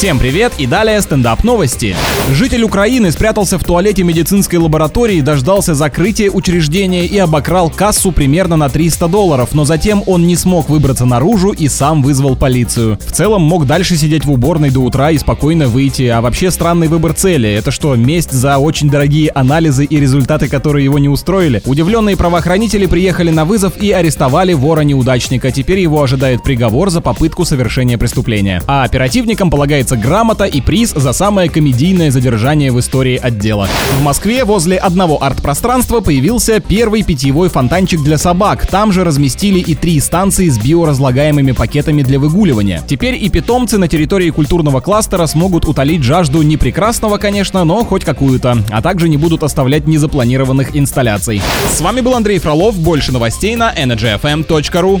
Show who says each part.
Speaker 1: Всем привет и далее стендап новости. Житель Украины спрятался в туалете медицинской лаборатории, дождался закрытия учреждения и обокрал кассу примерно на 300 долларов, но затем он не смог выбраться наружу и сам вызвал полицию. В целом мог дальше сидеть в уборной до утра и спокойно выйти, а вообще странный выбор цели. Это что, месть за очень дорогие анализы и результаты, которые его не устроили? Удивленные правоохранители приехали на вызов и арестовали вора-неудачника. Теперь его ожидает приговор за попытку совершения преступления. А оперативникам полагается грамота и приз за самое комедийное задержание в истории отдела. В Москве возле одного арт-пространства появился первый питьевой фонтанчик для собак. Там же разместили и три станции с биоразлагаемыми пакетами для выгуливания. Теперь и питомцы на территории культурного кластера смогут утолить жажду не прекрасного, конечно, но хоть какую-то, а также не будут оставлять незапланированных инсталляций. С вами был Андрей Фролов. Больше новостей на energyfm.ru.